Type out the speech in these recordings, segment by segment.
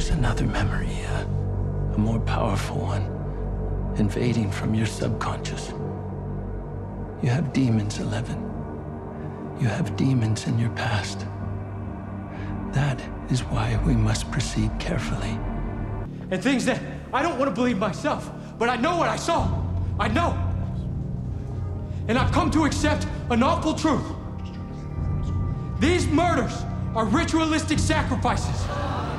was another memory, uh, a more powerful one, invading from your subconscious. You have demons, Eleven. You have demons in your past. That is why we must proceed carefully. And things that I don't want to believe myself, but I know what I saw. I know. And I've come to accept an awful truth. These murders are ritualistic sacrifices.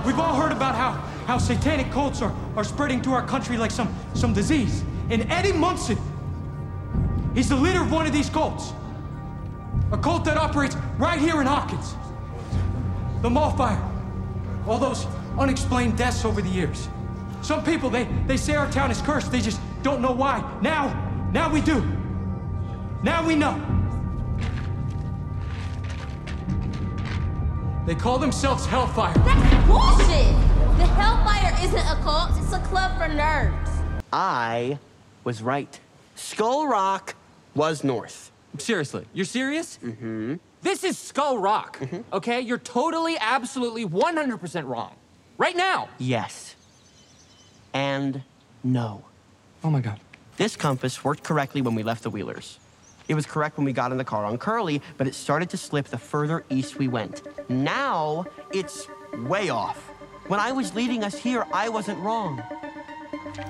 We've all heard about how, how satanic cults are, are spreading to our country like some, some disease. And Eddie Munson, he's the leader of one of these cults. A cult that operates right here in Hawkins. The mall fire. All those unexplained deaths over the years. Some people, they, they say our town is cursed. They just don't know why. Now, now we do. Now we know. They call themselves Hellfire. That's bullshit! The Hellfire isn't a cult, it's a club for nerds. I was right. Skull Rock was north. Seriously, you're serious? Mm-hmm. This is Skull Rock, okay? You're totally, absolutely, 100% wrong. Right now. Yes. And no. Oh my god. This compass worked correctly when we left the Wheelers. It was correct when we got in the car on Curly, but it started to slip the further east we went. Now it's way off. When I was leading us here, I wasn't wrong.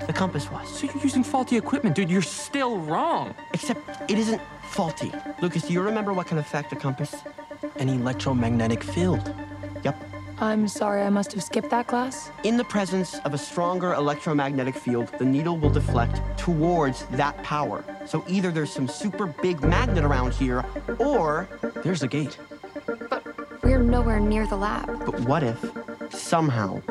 The compass was. So you're using faulty equipment, dude. You're still wrong. Except it isn't faulty. Lucas, do you remember what can affect a compass? An electromagnetic field. I'm sorry, I must have skipped that class. In the presence of a stronger electromagnetic field, the needle will deflect towards that power. So either there's some super big magnet around here, or there's a gate. But we're nowhere near the lab. But what if, somehow,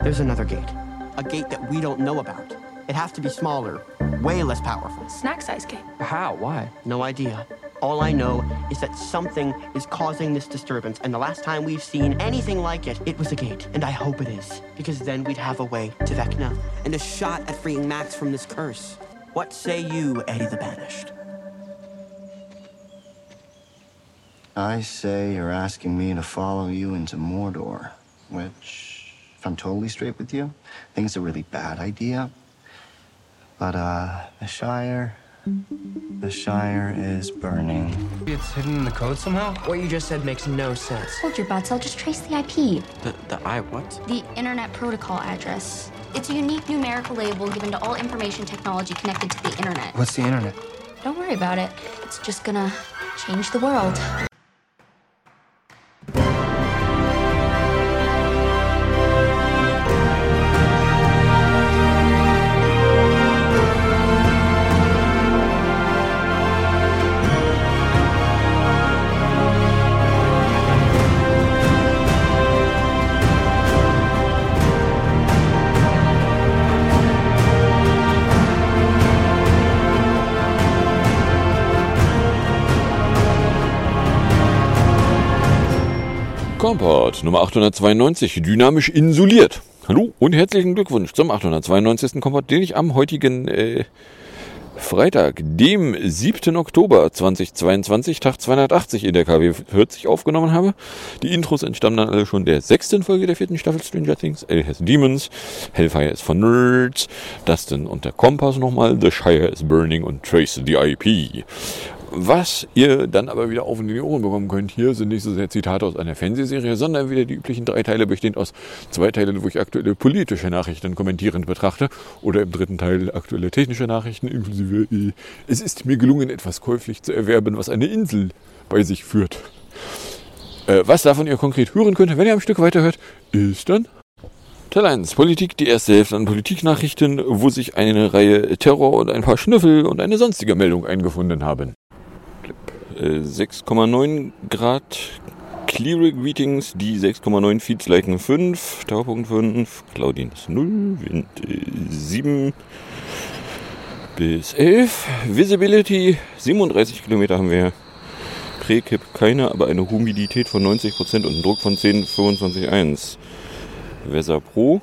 there's another gate? A gate that we don't know about. It has to be smaller, way less powerful. Snack size gate. How? Why? No idea. All I know is that something is causing this disturbance, and the last time we've seen anything like it, it was a gate, and I hope it is, because then we'd have a way to Vecna and a shot at freeing Max from this curse. What say you, Eddie the Banished? I say you're asking me to follow you into Mordor, which, if I'm totally straight with you, I think it's a really bad idea. But, uh, the Shire. The Shire is burning. It's hidden in the code somehow? What you just said makes no sense. Hold your butts, I'll just trace the IP. The, the I what? The Internet Protocol address. It's a unique numerical label given to all information technology connected to the Internet. What's the internet? Don't worry about it. It's just gonna change the world. Kompott Nummer 892, dynamisch insuliert. Hallo und herzlichen Glückwunsch zum 892. Kompott, den ich am heutigen äh, Freitag, dem 7. Oktober 2022, Tag 280 in der KW 40 aufgenommen habe. Die Intros entstammen dann alle schon der sechsten Folge der vierten Staffel Stranger Things. L has Demons, Hellfire is for Nerds, Dustin und der Kompass nochmal, The Shire is Burning und Trace the IP. Was ihr dann aber wieder auf in die Ohren bekommen könnt, hier sind nicht so sehr Zitate aus einer Fernsehserie, sondern wieder die üblichen drei Teile, bestehend aus zwei Teilen, wo ich aktuelle politische Nachrichten kommentierend betrachte, oder im dritten Teil aktuelle technische Nachrichten, inklusive äh, es ist mir gelungen, etwas käuflich zu erwerben, was eine Insel bei sich führt. Äh, was davon ihr konkret hören könnt, wenn ihr am Stück weiterhört, ist dann Teil 1. Politik, die erste Hälfte an Politiknachrichten, wo sich eine Reihe Terror und ein paar Schnüffel und eine sonstige Meldung eingefunden haben. Äh, 6,9 Grad Clear Greetings, die 6,9 Feeds liken 5, Taupunkt 5, Claudinus 0, Wind äh, 7 bis 11, Visibility 37 Kilometer haben wir. Präkipp keine, aber eine Humidität von 90% und einen Druck von 10, 25,1. Weser Pro.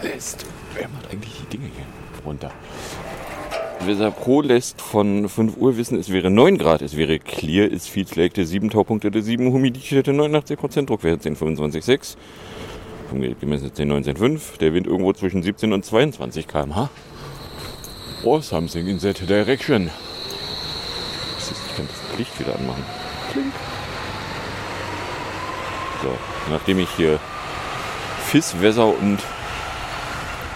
Wer macht eigentlich die Dinge hier runter? Weser Pro lässt von 5 Uhr wissen, es wäre 9 Grad, es wäre clear, ist viel legte 7 Taupunkte, 7 Humidität 89%, Druckwert 10, 25,6. Vom Gerät gemessen ist 10,19,5. Der Wind irgendwo zwischen 17 und 22 km/h. Or something in that direction. Ich kann das Licht wieder anmachen. Klink. So, nachdem ich hier Fiss, Wässer und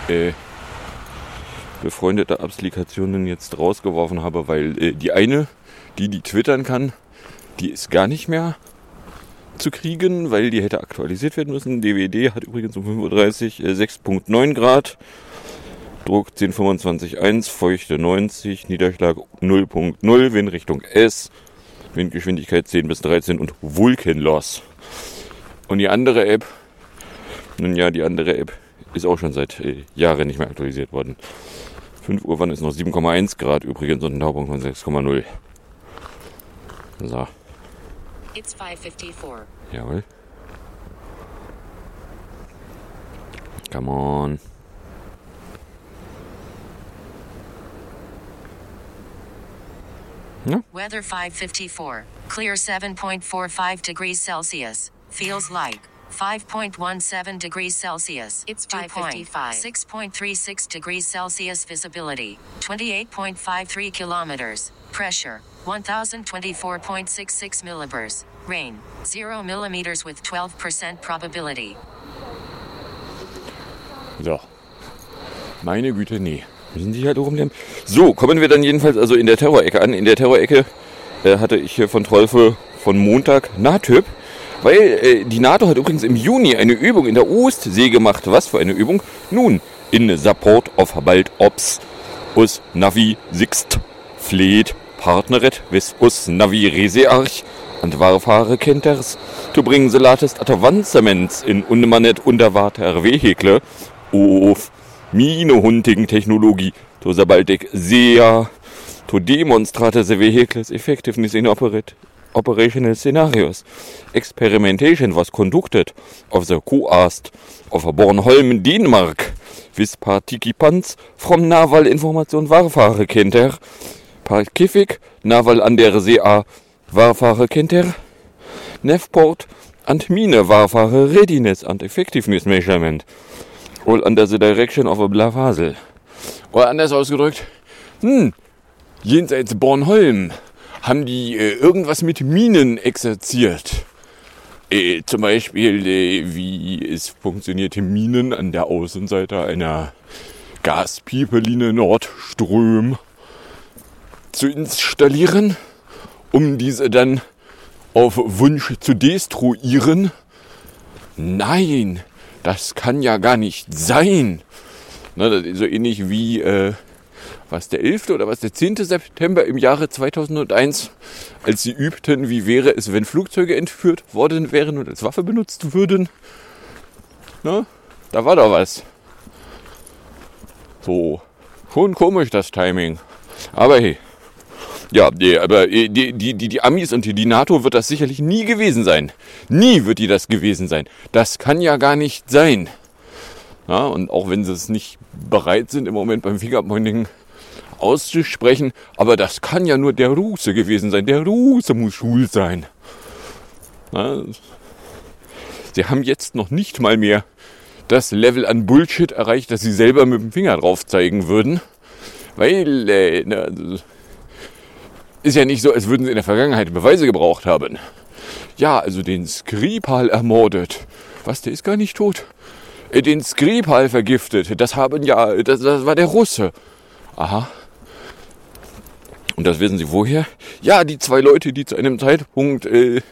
äh, befreundete Applikationen jetzt rausgeworfen habe, weil äh, die eine, die die twittern kann, die ist gar nicht mehr zu kriegen, weil die hätte aktualisiert werden müssen. DWD hat übrigens um 5.30 Uhr äh, 6.9 Grad, Druck 1025.1, Feuchte 90, Niederschlag 0.0, Windrichtung S, Windgeschwindigkeit 10 bis 13 und Vulcan Loss. Und die andere App, nun ja, die andere App ist auch schon seit äh, Jahren nicht mehr aktualisiert worden. 5 Uhr wann ist noch 7,1 Grad übrigens und ein Taupunkt von 6,0. So. It's 554. Jawohl. Come on. Ja. Weather 554. Clear 7.45 degrees Celsius. Feels like 5.17 degrees Celsius. It's 555. 6.36 degrees Celsius visibility. 28.53 kilometers. Pressure 1024.66 millibars. Rain 0 millimeters with 12% probability. So. Meine Güte, nee. Müssen Sie halt rumnehmen. So, kommen wir dann jedenfalls also in der Terrorecke an. In der Terrorecke äh, hatte ich hier von Trolfe von Montag NATÜB, weil äh, die NATO hat übrigens im Juni eine Übung in der Ostsee gemacht. Was für eine Übung? Nun, in Support of bald Ops. Us Navi Sixt. Fleht Partneret vis us Navi Research. And Warfare Kenters to bring the latest advancements in unmannet underwater vehicle. Of Mine-hunting Technologie. To Baltic Sea to demonstrate the vehicle's effectiveness in operate, operational scenarios. Experimentation was conducted of the coast of Bornholm, Denmark, with participants from Naval Information Warfare Center, Pacific Naval an der See Warfare Center, Nevport and Mine Warfare Readiness and Effectiveness Measurement. All under the direction of a Blavasel. Oder anders ausgedrückt, hm, jenseits Bornholm haben die äh, irgendwas mit Minen exerziert. Äh, zum Beispiel, äh, wie es funktionierte, Minen an der Außenseite einer Gaspipeline Nordström zu installieren, um diese dann auf Wunsch zu destruieren. Nein, das kann ja gar nicht sein. Ne, so ähnlich wie äh, was der 11. oder was der 10. September im Jahre 2001, als sie übten, wie wäre es, wenn Flugzeuge entführt worden wären und als Waffe benutzt würden. Ne? Da war doch was. So, schon komisch das Timing. Aber hey. Ja, nee, aber die, die, die, die Amis und die, die NATO wird das sicherlich nie gewesen sein. Nie wird die das gewesen sein. Das kann ja gar nicht sein. Ja, und auch wenn sie es nicht bereit sind, im Moment beim Fingerpointing auszusprechen, aber das kann ja nur der Russe gewesen sein. Der Russe muss schul sein. Ja, sie haben jetzt noch nicht mal mehr das Level an Bullshit erreicht, dass sie selber mit dem Finger drauf zeigen würden. Weil, äh, na, ist ja nicht so, als würden sie in der Vergangenheit Beweise gebraucht haben. Ja, also den Skripal ermordet. Was, der ist gar nicht tot? Äh, Den Skripal vergiftet. Das haben ja, das, das war der Russe. Aha. Und das wissen Sie woher? Ja, die zwei Leute, die zu einem Zeitpunkt äh,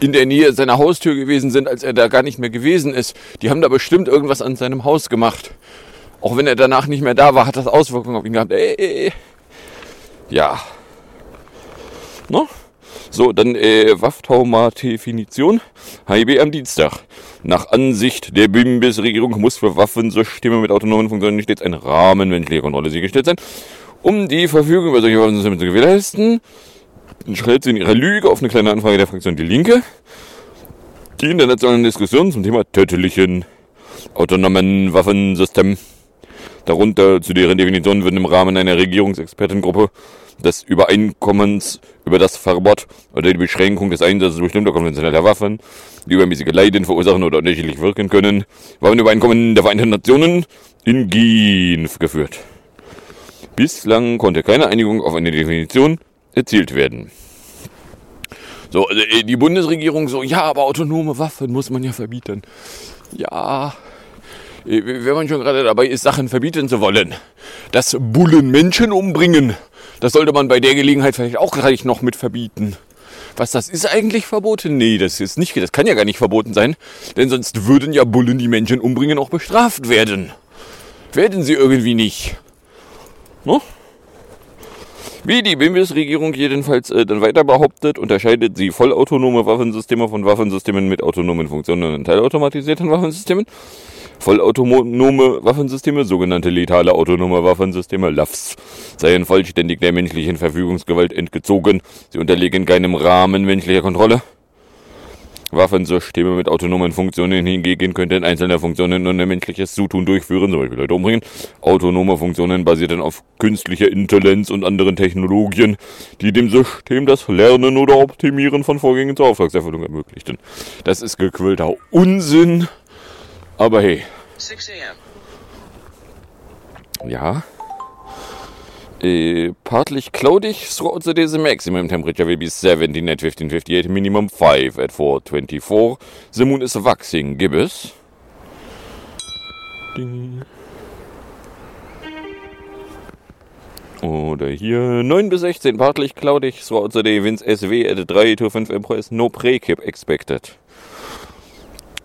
in der Nähe seiner Haustür gewesen sind, als er da gar nicht mehr gewesen ist, die haben da bestimmt irgendwas an seinem Haus gemacht. Auch wenn er danach nicht mehr da war, hat das Auswirkungen auf ihn gehabt. Äh, äh, ja. No? So, dann äh, Wafftauma-Definition. HIB am Dienstag. Nach Ansicht der Bundesregierung muss für Waffensysteme mit autonomen Funktionen stets ein Rahmen menschlicher Kontrolle sichergestellt sein, um die Verfügung über solche Waffensysteme zu gewährleisten. Schreibt sie in ihrer Lüge auf eine kleine Anfrage der Fraktion Die Linke. Die internationalen Diskussionen zum Thema tödlichen autonomen Waffensystemen Darunter zu deren Definition würden im Rahmen einer Regierungsexpertengruppe des Übereinkommens über das Verbot oder die Beschränkung des Einsatzes bestimmter konventioneller Waffen, die übermäßige Leiden verursachen oder unterschiedlich wirken können, Waffenübereinkommen der Vereinten Nationen in Genf geführt. Bislang konnte keine Einigung auf eine Definition erzielt werden. So, also, äh, die Bundesregierung so, ja, aber autonome Waffen muss man ja verbieten. Ja, äh, wenn man schon gerade dabei ist, Sachen verbieten zu wollen. Das Bullen Menschen umbringen, das sollte man bei der Gelegenheit vielleicht auch gleich noch mit verbieten. Was das ist eigentlich verboten? Nee, das ist nicht, das kann ja gar nicht verboten sein, denn sonst würden ja Bullen, die Menschen umbringen, auch bestraft werden. Werden sie irgendwie nicht. No? Wie die Bundesregierung jedenfalls äh, dann weiter behauptet, unterscheidet sie vollautonome Waffensysteme von Waffensystemen mit autonomen Funktionen und teilautomatisierten Waffensystemen. Vollautonome Waffensysteme, sogenannte letale autonome Waffensysteme, LAFs, seien vollständig der menschlichen Verfügungsgewalt entgezogen. Sie unterliegen keinem Rahmen menschlicher Kontrolle. Waffensysteme mit autonomen Funktionen hingegen könnten einzelne Funktionen nur ein menschliches Zutun durchführen, zum Beispiel Leute umbringen. Autonome Funktionen basierten auf künstlicher Intelligenz und anderen Technologien, die dem System das Lernen oder Optimieren von Vorgängen zur Auftragserfüllung ermöglichten. Das ist gequillter Unsinn, aber hey. Ja. Uh, partly cloudy throughout the day. The maximum temperature will be 17 at 1558, minimum 5 at 424. The moon is waxing gibbous. Ding. Oder hier 9 bis 16, partly cloudy throughout the day. Winds SW at 3 to 5 MPS. No pre-kip expected.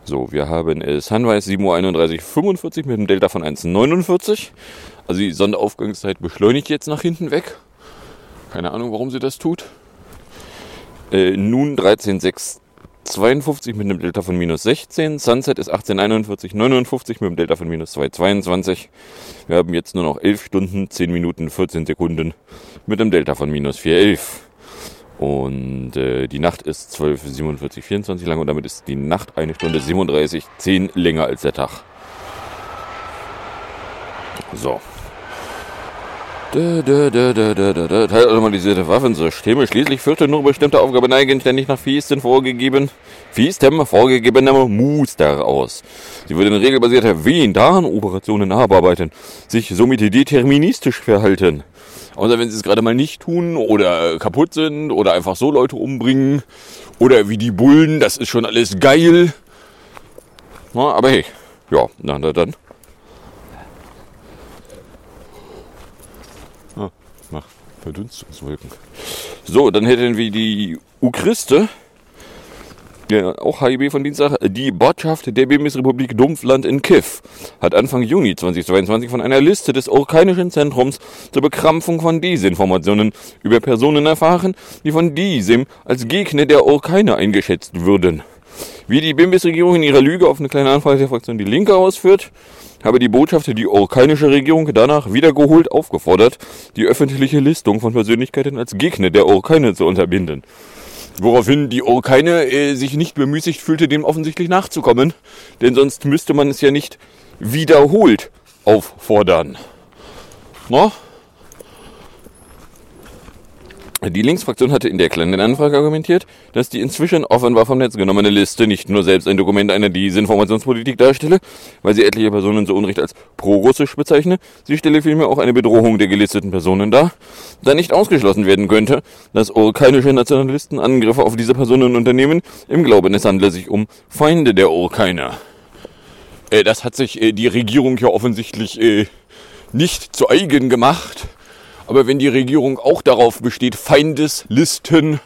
So, wir haben äh, Sunrise 7.31 Uhr mit einem Delta von 1,49. Also die Sonnenaufgangszeit beschleunigt jetzt nach hinten weg. Keine Ahnung, warum sie das tut. Äh, nun 13,652 mit einem Delta von minus 16. Sunset ist 18,41, 59 mit einem Delta von minus 2,22. Wir haben jetzt nur noch 11 Stunden, 10 Minuten, 14 Sekunden mit einem Delta von minus 4,11. Und äh, die Nacht ist 12, 47, 24 lang und damit ist die Nacht eine Stunde 37, 10 länger als der Tag. So. Teilautomatisierte Waffensysteme. Schließlich führte nur bestimmte Aufgaben eigenständig nach Fiesten vorgegeben, Fiestem vorgegebenem Muster aus. Sie würden regelbasierte Wien-Darn-Operationen abarbeiten, sich somit deterministisch verhalten. Außer wenn sie es gerade mal nicht tun oder kaputt sind oder einfach so Leute umbringen oder wie die Bullen, das ist schon alles geil. Na, aber hey, ja, na, na dann. Verdunstungswolken. So, dann hätten wir die Ukriste. Ja, auch HIB von Dienstag. Die Botschaft der Bundesrepublik Dumpfland in Kiff hat Anfang Juni 2022 von einer Liste des Orkanischen Zentrums zur Bekrampfung von Desinformationen über Personen erfahren, die von diesem als Gegner der Orkane eingeschätzt würden. Wie die Bundesregierung in ihrer Lüge auf eine kleine Anfrage der Fraktion Die Linke ausführt, habe die Botschaft die orkanische Regierung danach wiedergeholt aufgefordert, die öffentliche Listung von Persönlichkeiten als Gegner der Orkane zu unterbinden. Woraufhin die Orkane äh, sich nicht bemüßigt fühlte, dem offensichtlich nachzukommen, denn sonst müsste man es ja nicht wiederholt auffordern. No? Die Linksfraktion hatte in der kleinen Anfrage argumentiert, dass die inzwischen offenbar vom Netz. Genommene Liste nicht nur selbst ein Dokument einer Desinformationspolitik darstelle, weil sie etliche Personen so unrecht als pro-russisch bezeichne, sie stelle vielmehr auch eine Bedrohung der gelisteten Personen dar, da nicht ausgeschlossen werden könnte, dass orkanische Nationalisten Angriffe auf diese Personen unternehmen, im Glauben es handle sich um Feinde der Orkaner. Äh, das hat sich äh, die Regierung ja offensichtlich äh, nicht zu eigen gemacht aber wenn die Regierung auch darauf besteht, Feindeslisten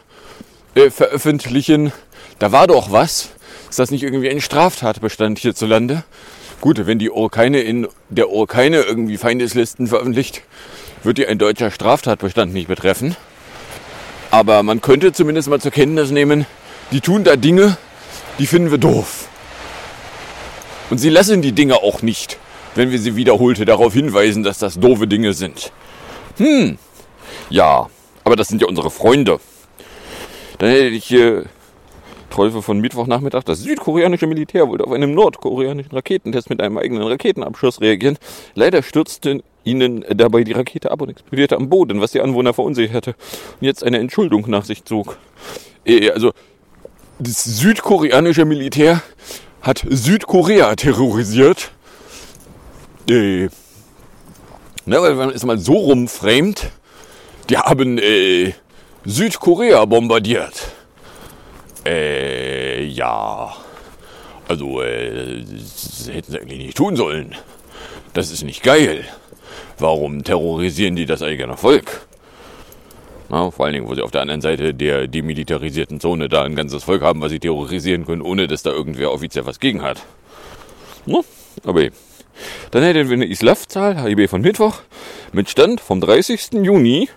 äh, veröffentlichen, da war doch was. Ist das nicht irgendwie ein Straftatbestand hierzulande? Gut, wenn die Urkeine in der Urkeine irgendwie Feindeslisten veröffentlicht, wird die ein deutscher Straftatbestand nicht betreffen. Aber man könnte zumindest mal zur Kenntnis nehmen, die tun da Dinge, die finden wir doof. Und sie lassen die Dinge auch nicht, wenn wir sie wiederholte darauf hinweisen, dass das doofe Dinge sind. Hm, ja, aber das sind ja unsere Freunde. Dann hätte ich hier Verkäufe von Mittwochnachmittag. Das südkoreanische Militär wollte auf einem nordkoreanischen Raketentest mit einem eigenen Raketenabschuss reagieren. Leider stürzte ihnen dabei die Rakete ab und explodierte am Boden, was die Anwohner verunsicherte und jetzt eine Entschuldung nach sich zog. Äh, Also, das südkoreanische Militär hat Südkorea terrorisiert. Na, weil wenn man es mal so rumframet, die haben äh, Südkorea bombardiert. Äh, ja. Also, äh, hätten sie eigentlich nicht tun sollen. Das ist nicht geil. Warum terrorisieren die das eigene Volk? Na, vor allen Dingen, wo sie auf der anderen Seite der demilitarisierten Zone da ein ganzes Volk haben, was sie terrorisieren können, ohne dass da irgendwer offiziell was gegen hat. No, aber. Dann hätten wir eine ISLAF-Zahl, HIB von Mittwoch, mit Stand vom 30. Juni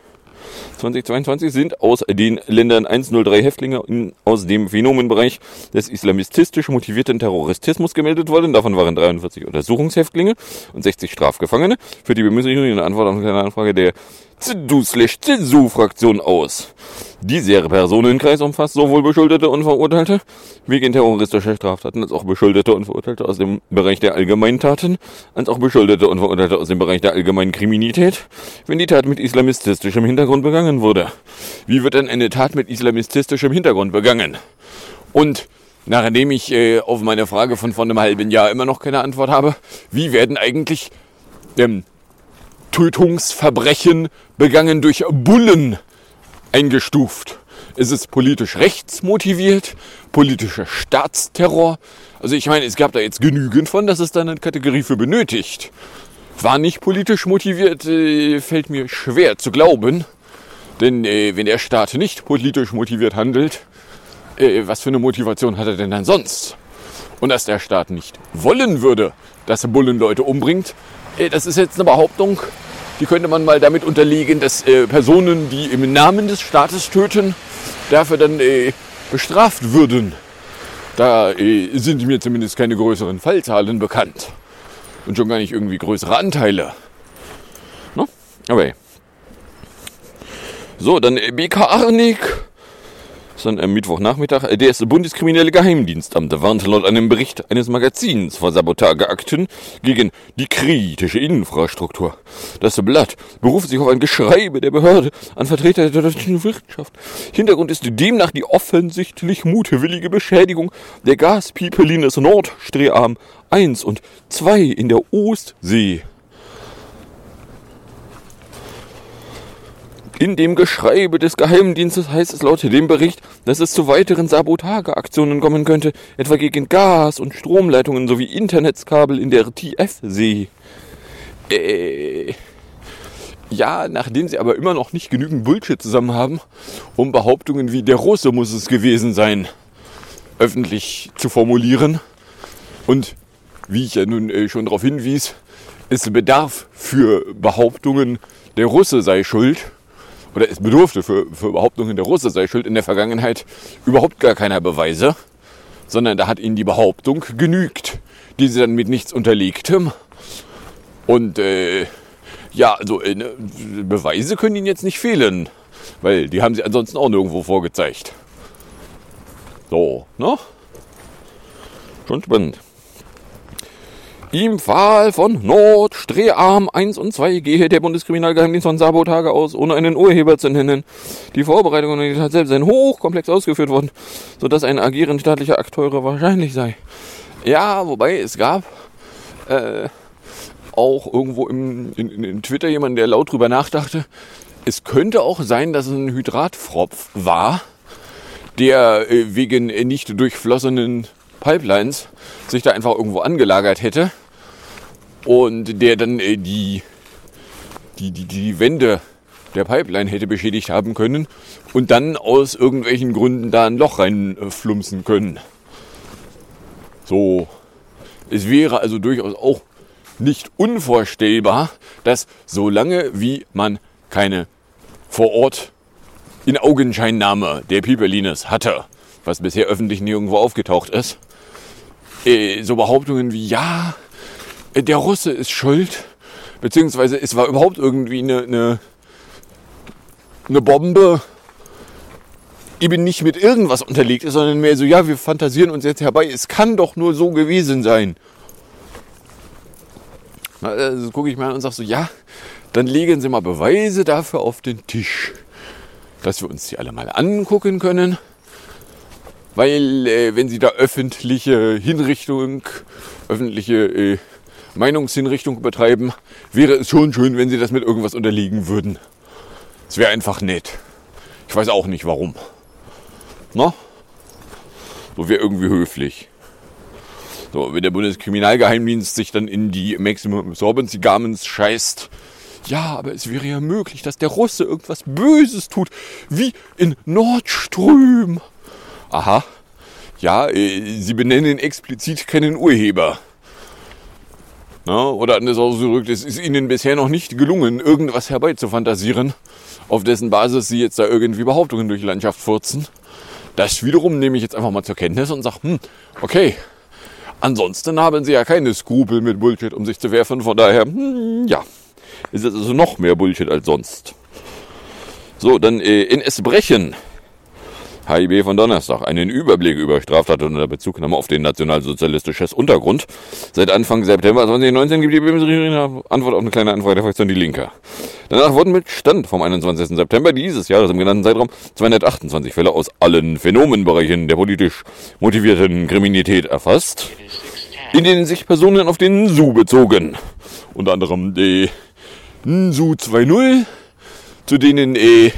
2022 sind aus den Ländern 103 Häftlinge in, aus dem Phänomenbereich des islamistisch motivierten Terrorismus gemeldet worden. Davon waren 43 Untersuchungshäftlinge und 60 Strafgefangene. Für die Bemüßigung in Antwort auf eine Anfrage der CDU-Fraktion aus. Dieser Personenkreis umfasst sowohl Beschuldete und Verurteilte wegen terroristischer Straftaten als auch Beschuldete und Verurteilte aus dem Bereich der Allgemeintaten, als auch Beschuldete und Verurteilte aus dem Bereich der allgemeinen Kriminalität, wenn die Tat mit islamistischem Hintergrund begangen wurde. Wie wird denn eine Tat mit islamistischem Hintergrund begangen? Und nachdem ich äh, auf meine Frage von vor einem halben Jahr immer noch keine Antwort habe, wie werden eigentlich ähm, Tötungsverbrechen begangen durch Bullen eingestuft. Ist es politisch rechtsmotiviert, politischer Staatsterror? Also ich meine, es gab da jetzt genügend von, dass es da eine Kategorie für benötigt. War nicht politisch motiviert, äh, fällt mir schwer zu glauben. Denn äh, wenn der Staat nicht politisch motiviert handelt, äh, was für eine Motivation hat er denn dann sonst? Und dass der Staat nicht wollen würde, dass er Bullen Leute umbringt, das ist jetzt eine Behauptung, die könnte man mal damit unterlegen, dass äh, Personen, die im Namen des Staates töten, dafür dann äh, bestraft würden. Da äh, sind mir zumindest keine größeren Fallzahlen bekannt. Und schon gar nicht irgendwie größere Anteile. Aber hey. So, dann äh, BK Arnik. Dann am Mittwochnachmittag. Äh, Der erste bundeskriminelle Geheimdienstamte warnte laut einem Bericht eines Magazins vor Sabotageakten gegen die kritische Infrastruktur. Das Blatt beruft sich auf ein Geschreibe der Behörde an Vertreter der deutschen Wirtschaft. Hintergrund ist demnach die offensichtlich mutwillige Beschädigung der Gaspipeline des Nordstrearm 1 und 2 in der Ostsee. In dem Geschreibe des Geheimdienstes heißt es laut dem Bericht, dass es zu weiteren Sabotageaktionen kommen könnte, etwa gegen Gas- und Stromleitungen sowie Internetskabel in der TF-See. Äh, ja, nachdem sie aber immer noch nicht genügend Bullshit zusammen haben, um Behauptungen wie der Russe muss es gewesen sein, öffentlich zu formulieren. Und wie ich ja nun äh, schon darauf hinwies, es bedarf für Behauptungen, der Russe sei schuld, oder es bedurfte für, für Behauptungen, der Russe sei schuld in der Vergangenheit überhaupt gar keiner Beweise, sondern da hat ihnen die Behauptung genügt, die sie dann mit nichts unterlegtem. Und äh, ja, also äh, ne, Beweise können ihnen jetzt nicht fehlen, weil die haben sie ansonsten auch nirgendwo vorgezeigt. So, ne? Schon spannend. Im Fall von Nordstrearm 1 und 2 gehe der Bundeskriminalgeheimdienst von Sabotage aus, ohne einen Urheber zu nennen. Die Vorbereitungen und die Tat selbst seien hochkomplex ausgeführt worden, sodass ein Agieren staatlicher Akteure wahrscheinlich sei. Ja, wobei es gab äh, auch irgendwo im, in, in, in Twitter jemanden, der laut drüber nachdachte, es könnte auch sein, dass es ein Hydratfropf war, der äh, wegen nicht durchflossenen Pipelines sich da einfach irgendwo angelagert hätte und der dann äh, die, die, die, die Wände der Pipeline hätte beschädigt haben können und dann aus irgendwelchen Gründen da ein Loch reinflumpsen können. So, es wäre also durchaus auch nicht unvorstellbar, dass solange wie man keine vor Ort in Augenscheinnahme der Pipelines hatte, was bisher öffentlich nirgendwo aufgetaucht ist, äh, so Behauptungen wie, ja, der Russe ist schuld, beziehungsweise es war überhaupt irgendwie eine, eine, eine Bombe, eben nicht mit irgendwas unterlegt ist, sondern mehr so, ja, wir fantasieren uns jetzt herbei, es kann doch nur so gewesen sein. Also gucke ich mir an und sage so, ja, dann legen Sie mal Beweise dafür auf den Tisch, dass wir uns die alle mal angucken können. Weil äh, wenn Sie da öffentliche Hinrichtung, öffentliche äh, Meinungshinrichtung betreiben, wäre es schon schön, wenn Sie das mit irgendwas unterlegen würden. Es wäre einfach nett. Ich weiß auch nicht warum. Na? So wäre irgendwie höflich. So, wenn der Bundeskriminalgeheimdienst sich dann in die Maximum Absorbency Garments scheißt. Ja, aber es wäre ja möglich, dass der Russe irgendwas Böses tut, wie in Nordström. Aha. Ja, äh, sie benennen explizit keinen Urheber. Na, oder anders ausgedrückt, es ist ihnen bisher noch nicht gelungen, irgendwas herbeizufantasieren, auf dessen Basis sie jetzt da irgendwie Behauptungen durch die Landschaft furzen. Das wiederum nehme ich jetzt einfach mal zur Kenntnis und sage, hm, okay, ansonsten haben sie ja keine Skrupel mit Bullshit um sich zu werfen, von daher, hm, ja, ist es also noch mehr Bullshit als sonst. So, dann äh, in Esbrechen HIB von Donnerstag einen Überblick über Straftaten unter Bezugnahme auf den nationalsozialistisches Untergrund. Seit Anfang September 2019 gibt die Bundesregierung Antwort auf eine kleine Anfrage der Fraktion Die Linke. Danach wurden mit Stand vom 21. September dieses Jahres im genannten Zeitraum 228 Fälle aus allen Phänomenbereichen der politisch motivierten Kriminalität erfasst, in denen sich Personen auf den NSU bezogen. Unter anderem die NSU 2.0, zu denen äh,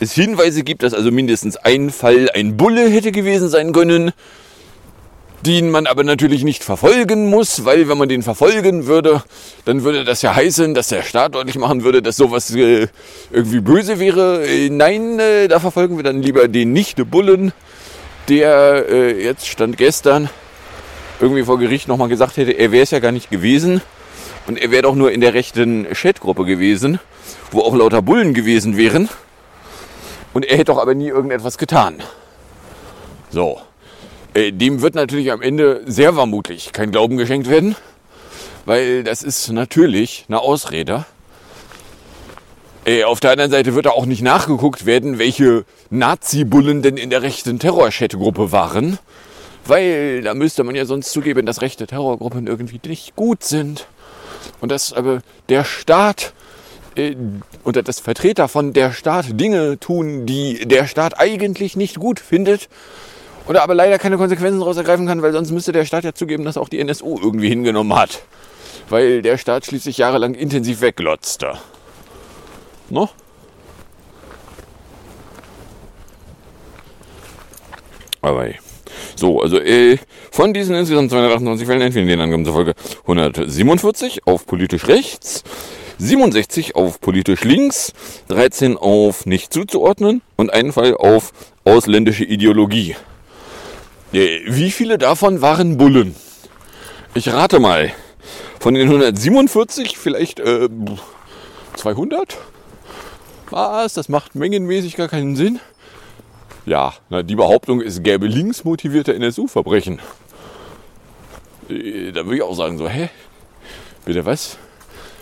es Hinweise gibt, dass also mindestens ein Fall ein Bulle hätte gewesen sein können, den man aber natürlich nicht verfolgen muss, weil wenn man den verfolgen würde, dann würde das ja heißen, dass der Staat deutlich machen würde, dass sowas äh, irgendwie böse wäre. Äh, nein, äh, da verfolgen wir dann lieber den Nicht-Bullen, der äh, jetzt stand gestern irgendwie vor Gericht nochmal gesagt hätte, er wäre es ja gar nicht gewesen und er wäre doch nur in der rechten Chatgruppe gewesen, wo auch lauter Bullen gewesen wären. Und er hätte doch aber nie irgendetwas getan. So. Äh, dem wird natürlich am Ende sehr vermutlich kein Glauben geschenkt werden, weil das ist natürlich eine Ausrede. Äh, auf der anderen Seite wird da auch nicht nachgeguckt werden, welche Nazi-Bullen denn in der rechten Terrorchat-Gruppe waren, weil da müsste man ja sonst zugeben, dass rechte Terrorgruppen irgendwie nicht gut sind und dass aber der Staat oder dass Vertreter von der Staat Dinge tun, die der Staat eigentlich nicht gut findet oder aber leider keine Konsequenzen daraus ergreifen kann, weil sonst müsste der Staat ja zugeben, dass auch die NSU irgendwie hingenommen hat. Weil der Staat schließlich jahrelang intensiv wegglotzte. No? Aber so, also äh, von diesen insgesamt 228 Fällen entfielen den Angaben zufolge 147 auf politisch rechts, 67 auf politisch links, 13 auf nicht zuzuordnen und einen Fall auf ausländische Ideologie. Äh, wie viele davon waren Bullen? Ich rate mal. Von den 147 vielleicht äh, 200? Was? Das macht mengenmäßig gar keinen Sinn. Ja, na, die Behauptung, es gäbe linksmotivierte NSU-Verbrechen. Äh, da würde ich auch sagen, so, hä? Bitte was?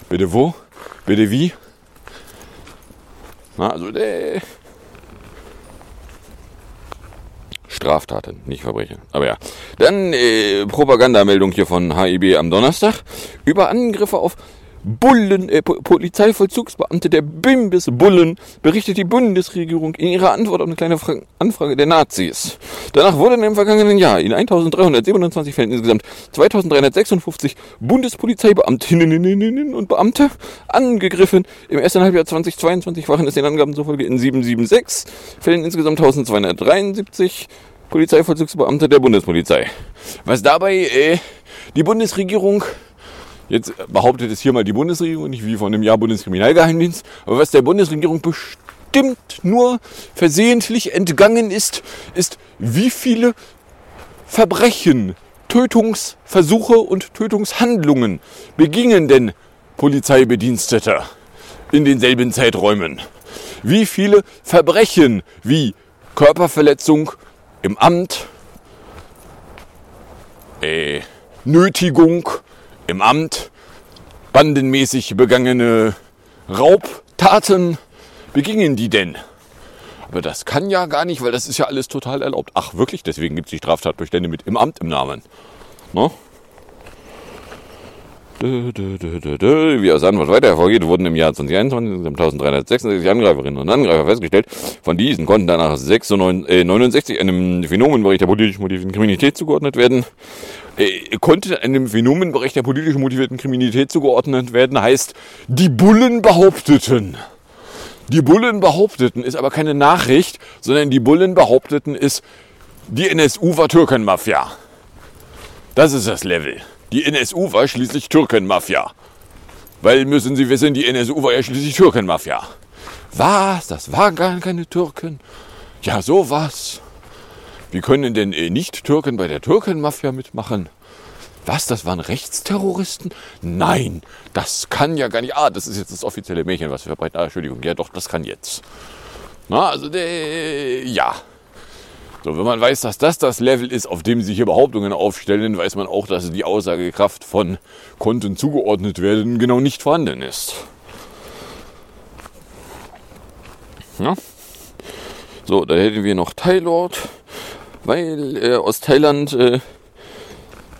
Bitte wo? Bitte wie? Na, also, äh, Straftaten, nicht Verbrechen. Aber ja. Dann äh, Propagandameldung hier von HIB am Donnerstag über Angriffe auf Bullen, äh, Polizeivollzugsbeamte der Bimbis-Bullen berichtet die Bundesregierung in ihrer Antwort auf eine kleine Fra Anfrage der Nazis. Danach wurden im vergangenen Jahr in 1327 Fällen insgesamt 2356 Bundespolizeibeamtinnen und Beamte angegriffen. Im ersten Halbjahr 2022 waren es den Angaben zufolge in 776 Fällen insgesamt 1273 Polizeivollzugsbeamte der Bundespolizei. Was dabei äh, die Bundesregierung Jetzt behauptet es hier mal die Bundesregierung, nicht wie von einem Jahr Bundeskriminalgeheimdienst, aber was der Bundesregierung bestimmt nur versehentlich entgangen ist, ist, wie viele Verbrechen, Tötungsversuche und Tötungshandlungen begingen denn Polizeibedienstete in denselben Zeiträumen? Wie viele Verbrechen wie Körperverletzung im Amt, äh, Nötigung, im Amt bandenmäßig begangene Raubtaten begingen die denn? Aber das kann ja gar nicht, weil das ist ja alles total erlaubt. Ach, wirklich? Deswegen gibt es die Straftatbestände mit im Amt im Namen. Ne? Wie aus Antwort weiter hervorgeht, wurden im Jahr 2021 1366 Angreiferinnen und Angreifer festgestellt. Von diesen konnten danach 69, äh, 69 einem Phänomenbereich der politisch motivierten Kriminalität zugeordnet werden. Äh, konnte einem Phänomenbereich der politisch motivierten Kriminalität zugeordnet werden, heißt, die Bullen behaupteten. Die Bullen behaupteten ist aber keine Nachricht, sondern die Bullen behaupteten ist, die NSU war Türkenmafia. Das ist das Level. Die NSU war schließlich Türkenmafia. Weil müssen Sie wissen, die NSU war ja schließlich Türkenmafia. Was? Das waren gar keine Türken? Ja, sowas. Wie können denn äh, Nicht-Türken bei der Türkenmafia mitmachen? Was? Das waren Rechtsterroristen? Nein, das kann ja gar nicht. Ah, das ist jetzt das offizielle Märchen, was wir verbreiten. Ah, Entschuldigung, ja doch, das kann jetzt. Na, also, äh, ja. So, wenn man weiß, dass das das Level ist, auf dem sich hier Behauptungen aufstellen, weiß man auch, dass die Aussagekraft von Konten zugeordnet werden genau nicht vorhanden ist. Ja. So, da hätten wir noch Thailand, weil äh, aus Thailand äh,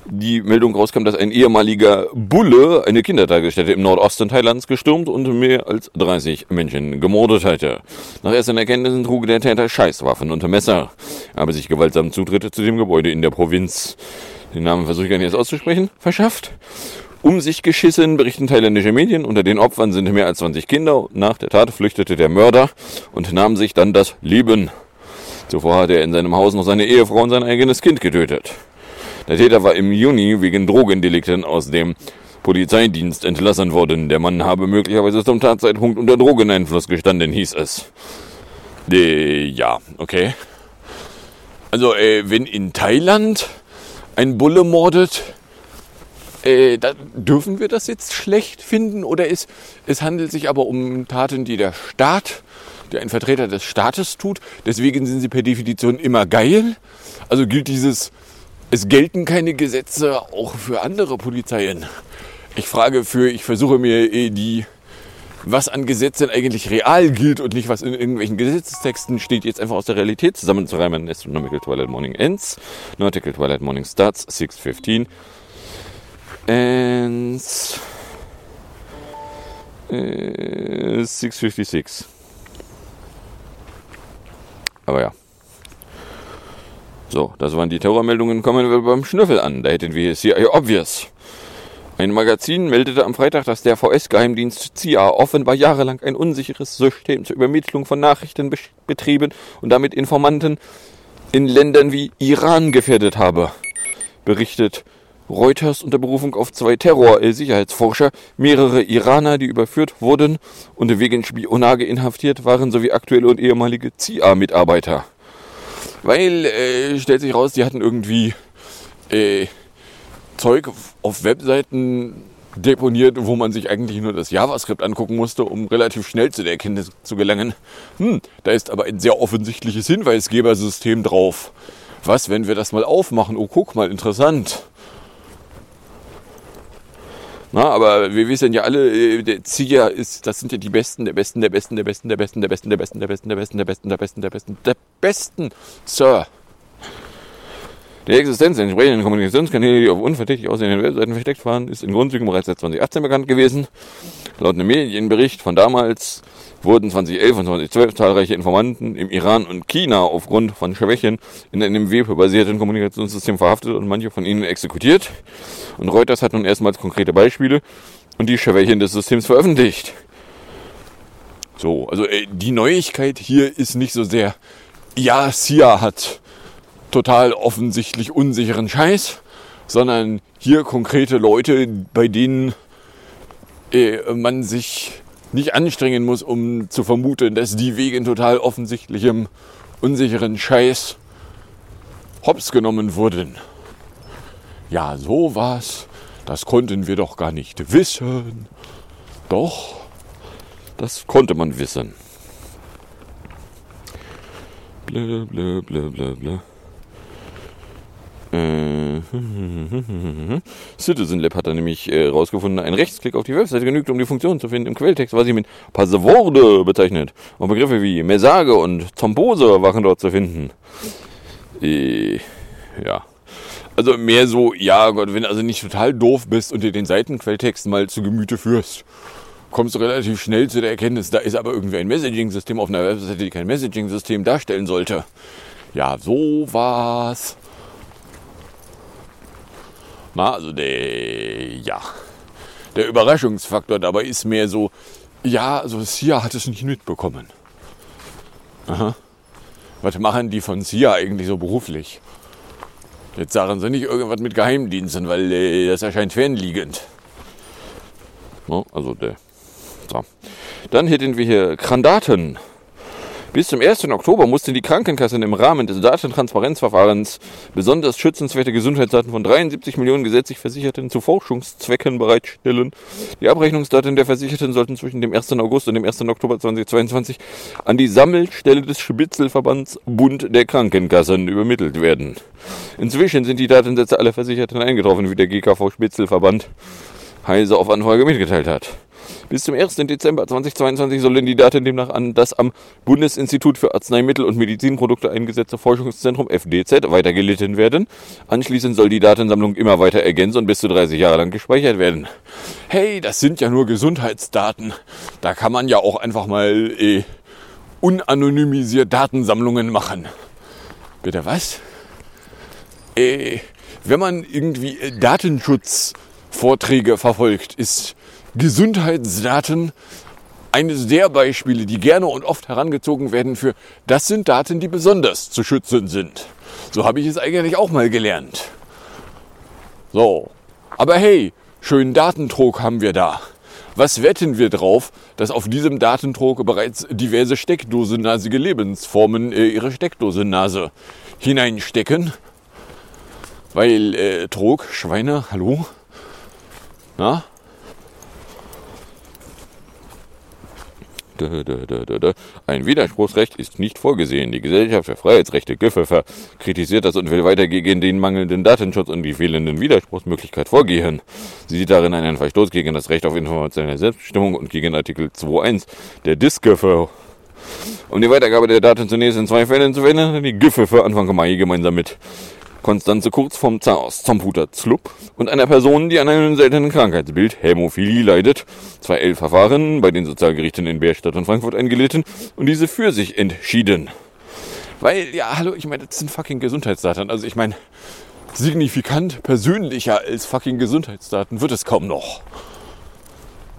die Meldung rauskam, dass ein ehemaliger Bulle eine Kindertagesstätte im Nordosten Thailands gestürmt und mehr als 30 Menschen gemordet hatte. Nach ersten Erkenntnissen trug der Täter Scheißwaffen und Messer, aber sich gewaltsam Zutritt zu dem Gebäude in der Provinz, den Namen versuche ich gar nicht erst auszusprechen, verschafft. Um sich geschissen, berichten thailändische Medien. Unter den Opfern sind mehr als 20 Kinder. Nach der Tat flüchtete der Mörder und nahm sich dann das Leben. Zuvor hatte er in seinem Haus noch seine Ehefrau und sein eigenes Kind getötet. Der Täter war im Juni wegen Drogendelikten aus dem Polizeidienst entlassen worden. Der Mann habe möglicherweise zum Tatzeitpunkt unter Drogeneinfluss gestanden, hieß es. Äh, ja, okay. Also, äh, wenn in Thailand ein Bulle mordet, äh, da dürfen wir das jetzt schlecht finden oder ist, es handelt sich aber um Taten, die der Staat, der ein Vertreter des Staates tut. Deswegen sind sie per Definition immer geil. Also gilt dieses es gelten keine Gesetze auch für andere Polizeien. Ich frage für, ich versuche mir eh die, was an Gesetzen eigentlich real gilt und nicht was in irgendwelchen Gesetzestexten steht, jetzt einfach aus der Realität zusammenzureimen. Astronomical Twilight Morning ends, Nautical Twilight Morning starts, 6.15. Ends äh, 6.56. Aber ja. So, das waren die Terrormeldungen. Kommen wir beim Schnüffel an. Da hätten wir CIA Obvious. Ein Magazin meldete am Freitag, dass der VS-Geheimdienst CIA offenbar jahrelang ein unsicheres System zur Übermittlung von Nachrichten betrieben und damit Informanten in Ländern wie Iran gefährdet habe. Berichtet Reuters unter Berufung auf zwei Terror-Sicherheitsforscher, mehrere Iraner, die überführt wurden und wegen Spionage inhaftiert waren, sowie aktuelle und ehemalige CIA-Mitarbeiter. Weil, äh, stellt sich raus, die hatten irgendwie äh, Zeug auf Webseiten deponiert, wo man sich eigentlich nur das JavaScript angucken musste, um relativ schnell zu der Erkenntnis zu gelangen. Hm, da ist aber ein sehr offensichtliches Hinweisgebersystem drauf. Was, wenn wir das mal aufmachen? Oh, guck mal, interessant. Na, aber wir wissen ja alle, der CIA ist, das sind ja die Besten, der Besten, der Besten, der Besten, der Besten, der Besten, der Besten, der Besten, der Besten, der Besten, der Besten, der Besten, der Besten, Sir. Die Existenz der entsprechenden Kommunikationskanäle, die auf unverdächtig aussehenden Webseiten versteckt waren, ist in Grundzügen bereits seit 2018 bekannt gewesen. Laut einem Medienbericht von damals wurden 2011 und 2012 zahlreiche Informanten im Iran und China aufgrund von Schwächen in einem webbasierten Kommunikationssystem verhaftet und manche von ihnen exekutiert. Und Reuters hat nun erstmals konkrete Beispiele und die Schwächen des Systems veröffentlicht. So, also äh, die Neuigkeit hier ist nicht so sehr, ja, SIA hat total offensichtlich unsicheren Scheiß, sondern hier konkrete Leute, bei denen äh, man sich nicht anstrengen muss, um zu vermuten, dass die wegen total offensichtlichem unsicheren Scheiß hops genommen wurden. Ja, sowas, das konnten wir doch gar nicht wissen. Doch, das konnte man wissen. Blö, blö, blö, blö, blö. Äh. Citizen Lab hat da nämlich äh, rausgefunden, ein Rechtsklick auf die Webseite genügt, um die Funktion zu finden im Quelltext, was sie mit Passworte bezeichnet. Und Begriffe wie Message und Zombose waren dort zu finden. Äh, ja. Also mehr so, ja Gott, wenn du also nicht total doof bist und dir den Seitenquelltext mal zu Gemüte führst, kommst du relativ schnell zu der Erkenntnis, da ist aber irgendwie ein Messaging-System auf einer Webseite, die kein Messaging-System darstellen sollte. Ja, so war's. Na, also der, ja, der Überraschungsfaktor dabei ist mehr so, ja, also Sia hat es nicht mitbekommen. Aha. Was machen die von Sia eigentlich so beruflich? Jetzt sagen sie nicht irgendwas mit Geheimdiensten, weil äh, das erscheint fernliegend. No, also der. So. Dann hätten wir hier Krandaten. Bis zum 1. Oktober mussten die Krankenkassen im Rahmen des Datentransparenzverfahrens besonders schützenswerte Gesundheitsdaten von 73 Millionen gesetzlich Versicherten zu Forschungszwecken bereitstellen. Die Abrechnungsdaten der Versicherten sollten zwischen dem 1. August und dem 1. Oktober 2022 an die Sammelstelle des Spitzelverbands Bund der Krankenkassen übermittelt werden. Inzwischen sind die Datensätze aller Versicherten eingetroffen, wie der GKV Spitzelverband Heise auf Anfrage mitgeteilt hat. Bis zum 1. Dezember 2022 sollen die Daten demnach an das am Bundesinstitut für Arzneimittel und Medizinprodukte eingesetzte Forschungszentrum FDZ weitergelitten werden. Anschließend soll die Datensammlung immer weiter ergänzt und bis zu 30 Jahre lang gespeichert werden. Hey, das sind ja nur Gesundheitsdaten. Da kann man ja auch einfach mal äh, unanonymisiert Datensammlungen machen. Bitte was? Äh, wenn man irgendwie äh, Datenschutzvorträge verfolgt, ist Gesundheitsdaten eines der Beispiele, die gerne und oft herangezogen werden für, das sind Daten, die besonders zu schützen sind. So habe ich es eigentlich auch mal gelernt. So, aber hey, schönen Datentrog haben wir da. Was wetten wir drauf, dass auf diesem Datentrog bereits diverse steckdosennasige Lebensformen äh, ihre Steckdosennase hineinstecken? Weil äh, Trog, Schweine, hallo? Na? Ein Widerspruchsrecht ist nicht vorgesehen. Die Gesellschaft für Freiheitsrechte GFFR kritisiert das und will weiter gegen den mangelnden Datenschutz und die fehlenden Widerspruchsmöglichkeit vorgehen. Sie sieht darin einen Verstoß gegen das Recht auf informationelle Selbstbestimmung und gegen Artikel 2.1 der DISGFR. Um die Weitergabe der Daten zunächst in zwei Fällen zu verhindern, die GFFR Anfang Mai gemeinsam mit Konstanze Kurz vom Zaos Zomputer Zlupp und einer Person, die an einem seltenen Krankheitsbild Hämophilie leidet, zwei L-Verfahren bei den Sozialgerichten in Bärstadt und Frankfurt eingelitten und diese für sich entschieden. Weil, ja, hallo, ich meine, das sind fucking Gesundheitsdaten. Also ich meine, signifikant persönlicher als fucking Gesundheitsdaten wird es kaum noch.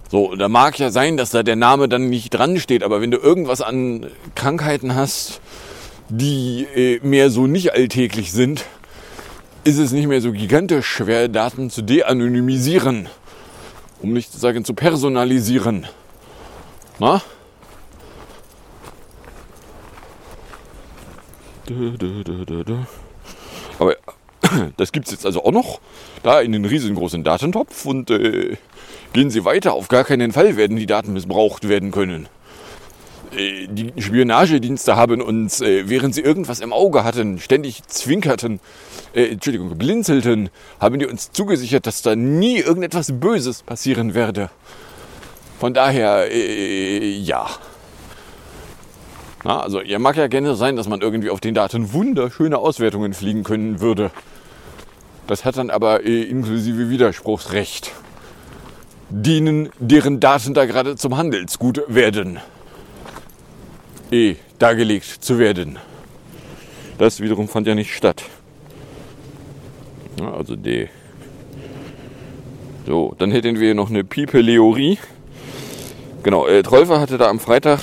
So, da mag ja sein, dass da der Name dann nicht dran steht, aber wenn du irgendwas an Krankheiten hast, die äh, mehr so nicht alltäglich sind, ist es nicht mehr so gigantisch schwer, Daten zu de-anonymisieren, um nicht zu sagen zu personalisieren. Na? Aber das gibt es jetzt also auch noch, da in den riesengroßen Datentopf und äh, gehen Sie weiter. Auf gar keinen Fall werden die Daten missbraucht werden können. Äh, die Spionagedienste haben uns, äh, während sie irgendwas im Auge hatten, ständig zwinkerten, äh, Entschuldigung, blinzelten, haben die uns zugesichert, dass da nie irgendetwas Böses passieren werde. Von daher, äh, ja. Na, also, ja, mag ja gerne sein, dass man irgendwie auf den Daten wunderschöne Auswertungen fliegen können würde. Das hat dann aber äh, inklusive Widerspruchsrecht. Denen, deren Daten da gerade zum Handelsgut werden eh dargelegt zu werden. Das wiederum fand ja nicht statt. Also D. So, dann hätten wir noch eine Pipeleorie. Genau, äh, Trolfer hatte da am Freitag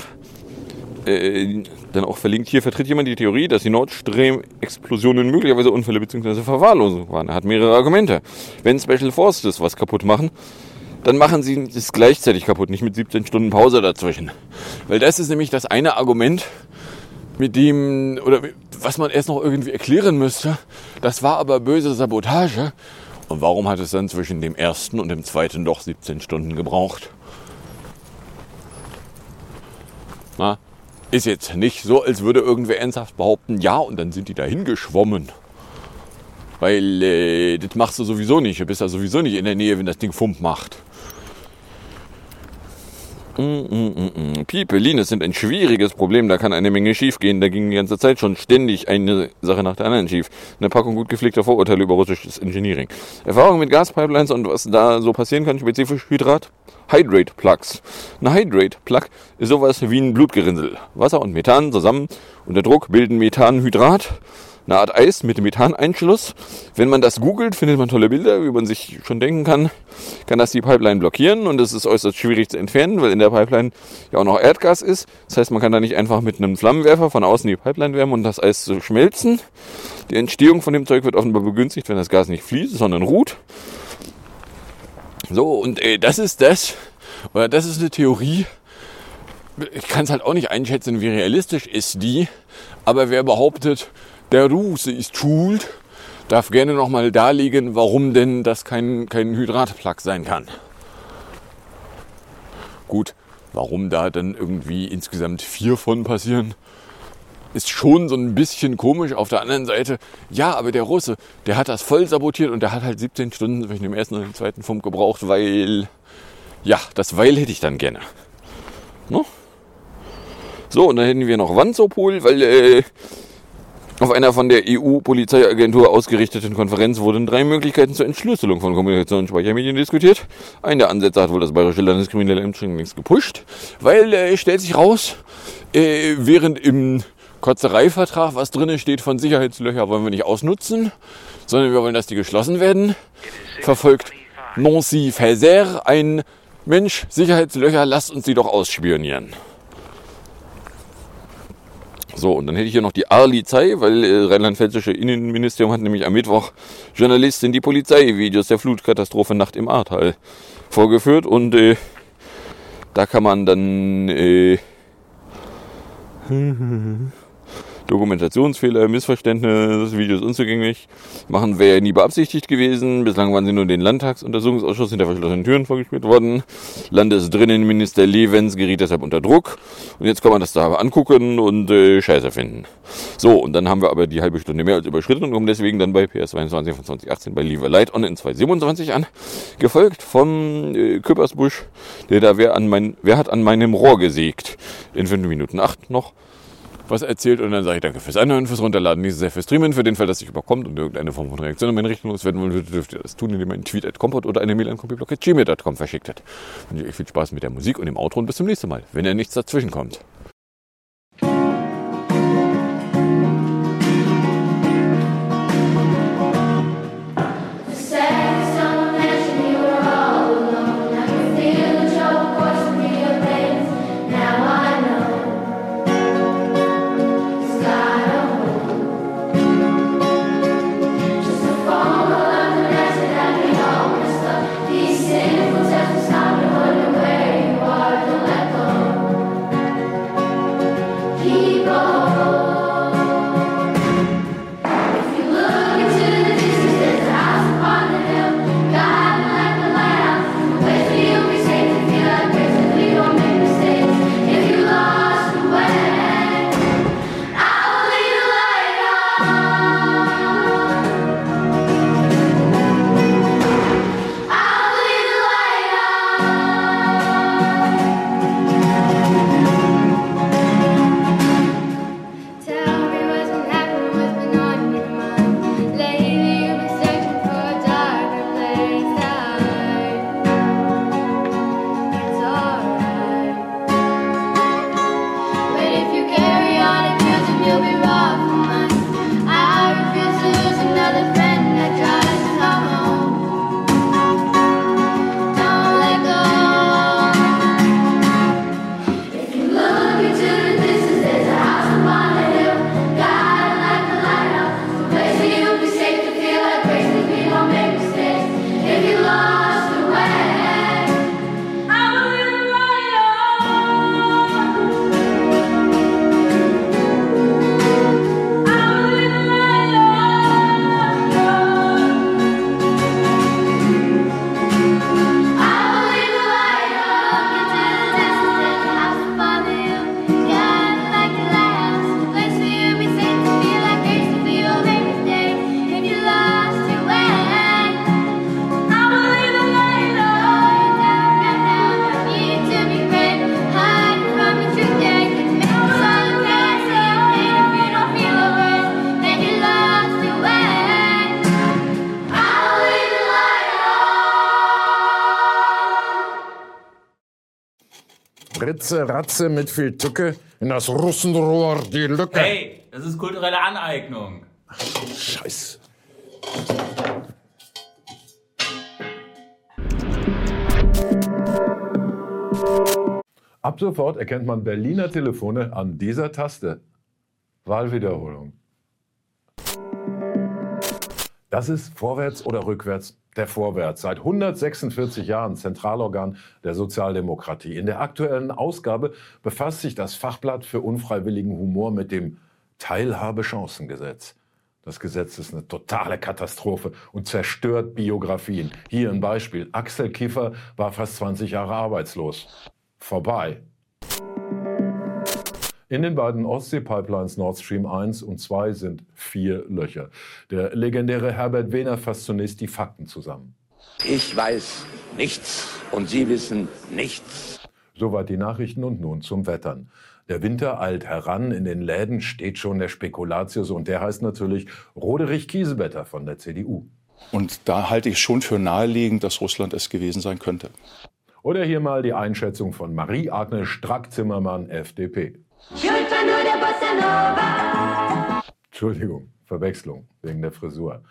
äh, dann auch verlinkt, hier vertritt jemand die Theorie, dass die Nord Stream-Explosionen möglicherweise Unfälle bzw. Verwahrlosung waren. Er hat mehrere Argumente. Wenn Special Forces was kaputt machen, dann machen sie es gleichzeitig kaputt, nicht mit 17 Stunden Pause dazwischen. Weil das ist nämlich das eine Argument, mit dem, oder was man erst noch irgendwie erklären müsste. Das war aber böse Sabotage. Und warum hat es dann zwischen dem ersten und dem zweiten doch 17 Stunden gebraucht? Na, ist jetzt nicht so, als würde irgendwer ernsthaft behaupten, ja, und dann sind die dahin geschwommen. Weil äh, das machst du sowieso nicht. Du bist ja sowieso nicht in der Nähe, wenn das Ding Fump macht. Mm, mm, mm. Piepelines sind ein schwieriges Problem, da kann eine Menge schiefgehen. Da ging die ganze Zeit schon ständig eine Sache nach der anderen schief. Eine Packung gut gepflegter Vorurteile über russisches Engineering. Erfahrung mit Gaspipelines und was da so passieren kann, spezifisch Hydrat. Hydrate Plugs. Ein Hydrate Plug ist sowas wie ein Blutgerinnsel. Wasser und Methan zusammen unter Druck bilden Methanhydrat eine Art Eis mit Methaneinschluss. Wenn man das googelt, findet man tolle Bilder, wie man sich schon denken kann, kann das die Pipeline blockieren und es ist äußerst schwierig zu entfernen, weil in der Pipeline ja auch noch Erdgas ist. Das heißt, man kann da nicht einfach mit einem Flammenwerfer von außen die Pipeline wärmen und das Eis zu schmelzen. Die Entstehung von dem Zeug wird offenbar begünstigt, wenn das Gas nicht fließt, sondern ruht. So, und äh, das ist das, oder das ist eine Theorie, ich kann es halt auch nicht einschätzen, wie realistisch ist die, aber wer behauptet, der Russe ist schuld, darf gerne nochmal darlegen, warum denn das kein, kein Hydratplug sein kann. Gut, warum da dann irgendwie insgesamt vier von passieren, ist schon so ein bisschen komisch. Auf der anderen Seite, ja, aber der Russe, der hat das voll sabotiert und der hat halt 17 Stunden zwischen dem ersten und dem zweiten Funk gebraucht, weil, ja, das Weil hätte ich dann gerne. No? So, und dann hätten wir noch Wanzopol, weil äh, auf einer von der EU-Polizeiagentur ausgerichteten Konferenz wurden drei Möglichkeiten zur Entschlüsselung von Kommunikations- und Speichermedien diskutiert. Einer der Ansätze hat wohl das Bayerische Landeskriminelle Amt schon längst gepusht, weil äh, stellt sich raus, äh, während im Kotzereivertrag was drin steht von Sicherheitslöcher wollen wir nicht ausnutzen, sondern wir wollen, dass die geschlossen werden, verfolgt Nancy Fazer ein Mensch, Sicherheitslöcher, lasst uns die doch ausspionieren. So, und dann hätte ich hier noch die Arlizei, weil äh, Rheinland-Pfälzische Innenministerium hat nämlich am Mittwoch Journalistin die Polizeivideos der Flutkatastrophe Nacht im Ahrtal vorgeführt und äh, da kann man dann äh, Dokumentationsfehler, Missverständnis, Videos unzugänglich machen wäre nie beabsichtigt gewesen. Bislang waren sie nur den Landtagsuntersuchungsausschuss hinter verschlossenen Türen vorgespielt worden. Landesdrinnenminister Levens geriet deshalb unter Druck. Und jetzt kann man das da angucken und äh, Scheiße finden. So, und dann haben wir aber die halbe Stunde mehr als überschritten und kommen deswegen dann bei PS22 von 2018 bei Leave Light On in 227 an. Gefolgt von äh, Küppersbusch, der da wer, an mein, wer hat an meinem Rohr gesägt. In 5 Minuten 8 noch was erzählt und dann sage ich danke fürs Anhören, fürs Runterladen, dieses sehr fürs Streamen. Für den Fall, dass sich überkommt und irgendeine Form von Reaktion in meine Richtung loswerden wollt, dürft ihr das tun, indem ihr einen Tweet at Compot oder eine Mail an copyblog.gmail.com verschickt. Und ich euch viel Spaß mit der Musik und dem Outro und bis zum nächsten Mal, wenn ihr nichts dazwischen kommt. Ritze, Ratze mit viel Tücke, in das Russenrohr die Lücke. Hey, das ist kulturelle Aneignung. Scheiße. Ab sofort erkennt man Berliner Telefone an dieser Taste. Wahlwiederholung. Das ist vorwärts oder rückwärts der Vorwärts. Seit 146 Jahren Zentralorgan der Sozialdemokratie. In der aktuellen Ausgabe befasst sich das Fachblatt für unfreiwilligen Humor mit dem Teilhabechancengesetz. Das Gesetz ist eine totale Katastrophe und zerstört Biografien. Hier ein Beispiel. Axel Kiefer war fast 20 Jahre arbeitslos. Vorbei. In den beiden Ostsee-Pipelines Nord Stream 1 und 2 sind vier Löcher. Der legendäre Herbert Wehner fasst zunächst die Fakten zusammen. Ich weiß nichts und Sie wissen nichts. Soweit die Nachrichten und nun zum Wettern. Der Winter eilt heran, in den Läden steht schon der Spekulatius und der heißt natürlich Roderich Kiesewetter von der CDU. Und da halte ich schon für naheliegend, dass Russland es gewesen sein könnte. Oder hier mal die Einschätzung von Marie-Agnes Strack-Zimmermann, FDP. Entschuldigung, Verwechslung wegen der Frisur.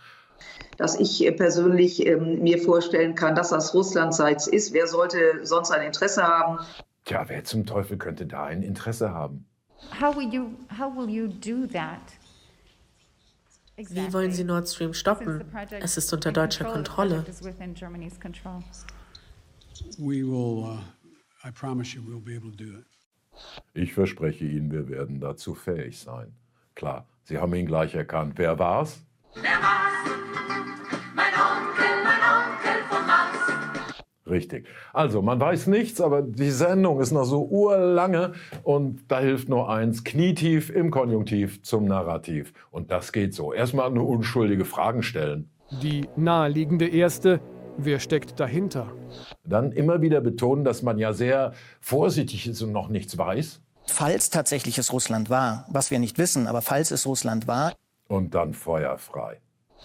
Dass ich persönlich ähm, mir vorstellen kann, dass das russlandseits ist. Wer sollte sonst ein Interesse haben? Tja, wer zum Teufel könnte da ein Interesse haben? How will you, how will you do that? Wie wollen Sie Nord Stream stoppen? Es ist unter deutscher Kontrolle. We will, uh, I promise you, we'll be able to do it. Ich verspreche Ihnen, wir werden dazu fähig sein. Klar, Sie haben ihn gleich erkannt. Wer war's? Wer war's? Mein Onkel, mein Onkel vom Mars. Richtig. Also, man weiß nichts, aber die Sendung ist noch so urlange und da hilft nur eins, knietief im Konjunktiv zum Narrativ. Und das geht so. Erstmal nur unschuldige Fragen stellen. Die naheliegende erste, wer steckt dahinter? Dann immer wieder betonen, dass man ja sehr vorsichtig ist und noch nichts weiß. Falls tatsächlich es Russland war, was wir nicht wissen, aber falls es Russland war. Und dann feuerfrei.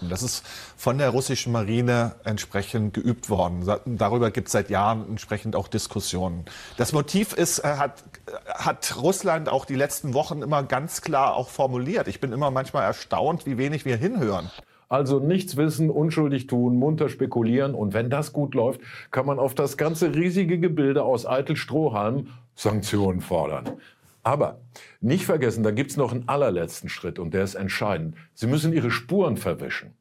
Das ist von der russischen Marine entsprechend geübt worden. Darüber gibt es seit Jahren entsprechend auch Diskussionen. Das Motiv ist, äh, hat, hat Russland auch die letzten Wochen immer ganz klar auch formuliert. Ich bin immer manchmal erstaunt, wie wenig wir hinhören. Also nichts wissen, unschuldig tun, munter spekulieren und wenn das gut läuft, kann man auf das ganze riesige Gebilde aus eitel Strohhalmen Sanktionen fordern. Aber nicht vergessen, da gibt's noch einen allerletzten Schritt und der ist entscheidend. Sie müssen Ihre Spuren verwischen.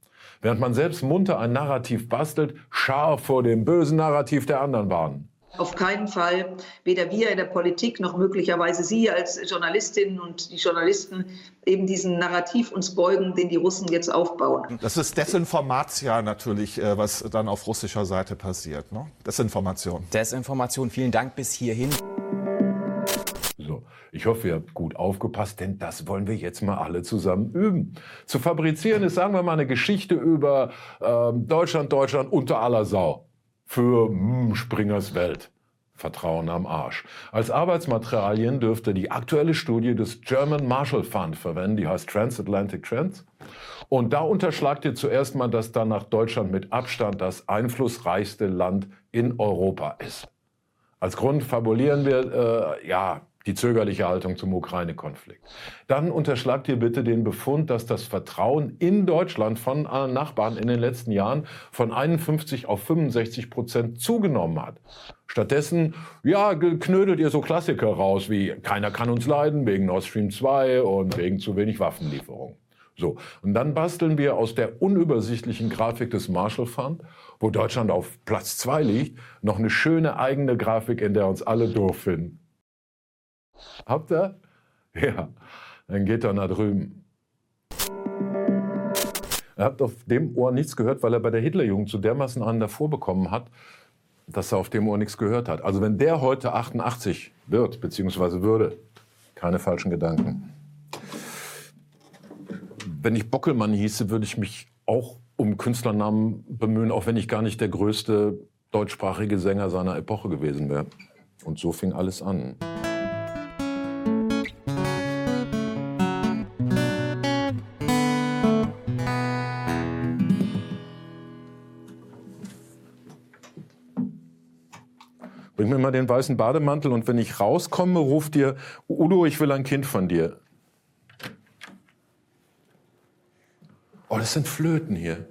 Während man selbst munter ein Narrativ bastelt, scharf vor dem bösen Narrativ der anderen warnen. Auf keinen Fall, weder wir in der Politik noch möglicherweise Sie als Journalistinnen und die Journalisten eben diesen Narrativ uns beugen, den die Russen jetzt aufbauen. Das ist Desinformatia natürlich, äh, was dann auf russischer Seite passiert. Ne? Desinformation. Desinformation, vielen Dank bis hierhin. So, ich hoffe, ihr habt gut aufgepasst, denn das wollen wir jetzt mal alle zusammen üben. Zu fabrizieren ist, sagen wir mal, eine Geschichte über äh, Deutschland, Deutschland unter aller Sau für hm, Springers Welt. Vertrauen am Arsch. Als Arbeitsmaterialien dürfte die aktuelle Studie des German Marshall Fund verwenden, die heißt Transatlantic Trends. Und da unterschlagt ihr zuerst mal, dass dann nach Deutschland mit Abstand das einflussreichste Land in Europa ist. Als Grund fabulieren wir, äh, ja, die zögerliche Haltung zum Ukraine-Konflikt. Dann unterschlagt ihr bitte den Befund, dass das Vertrauen in Deutschland von allen Nachbarn in den letzten Jahren von 51 auf 65 Prozent zugenommen hat. Stattdessen, ja, knödelt ihr so Klassiker raus wie keiner kann uns leiden wegen Nord Stream 2 und wegen zu wenig Waffenlieferungen. So, und dann basteln wir aus der unübersichtlichen Grafik des Marshall Fund, wo Deutschland auf Platz 2 liegt, noch eine schöne eigene Grafik, in der uns alle doof finden. Habt ihr? Ja, dann geht er nach drüben. Er hat auf dem Ohr nichts gehört, weil er bei der Hitlerjugend so dermaßen einen davor bekommen hat, dass er auf dem Ohr nichts gehört hat. Also wenn der heute 88 wird, beziehungsweise würde, keine falschen Gedanken. Wenn ich Bockelmann hieße, würde ich mich auch um Künstlernamen bemühen, auch wenn ich gar nicht der größte deutschsprachige Sänger seiner Epoche gewesen wäre. Und so fing alles an. Mal den weißen Bademantel und wenn ich rauskomme, ruft dir, Udo, ich will ein Kind von dir. Oh, das sind Flöten hier.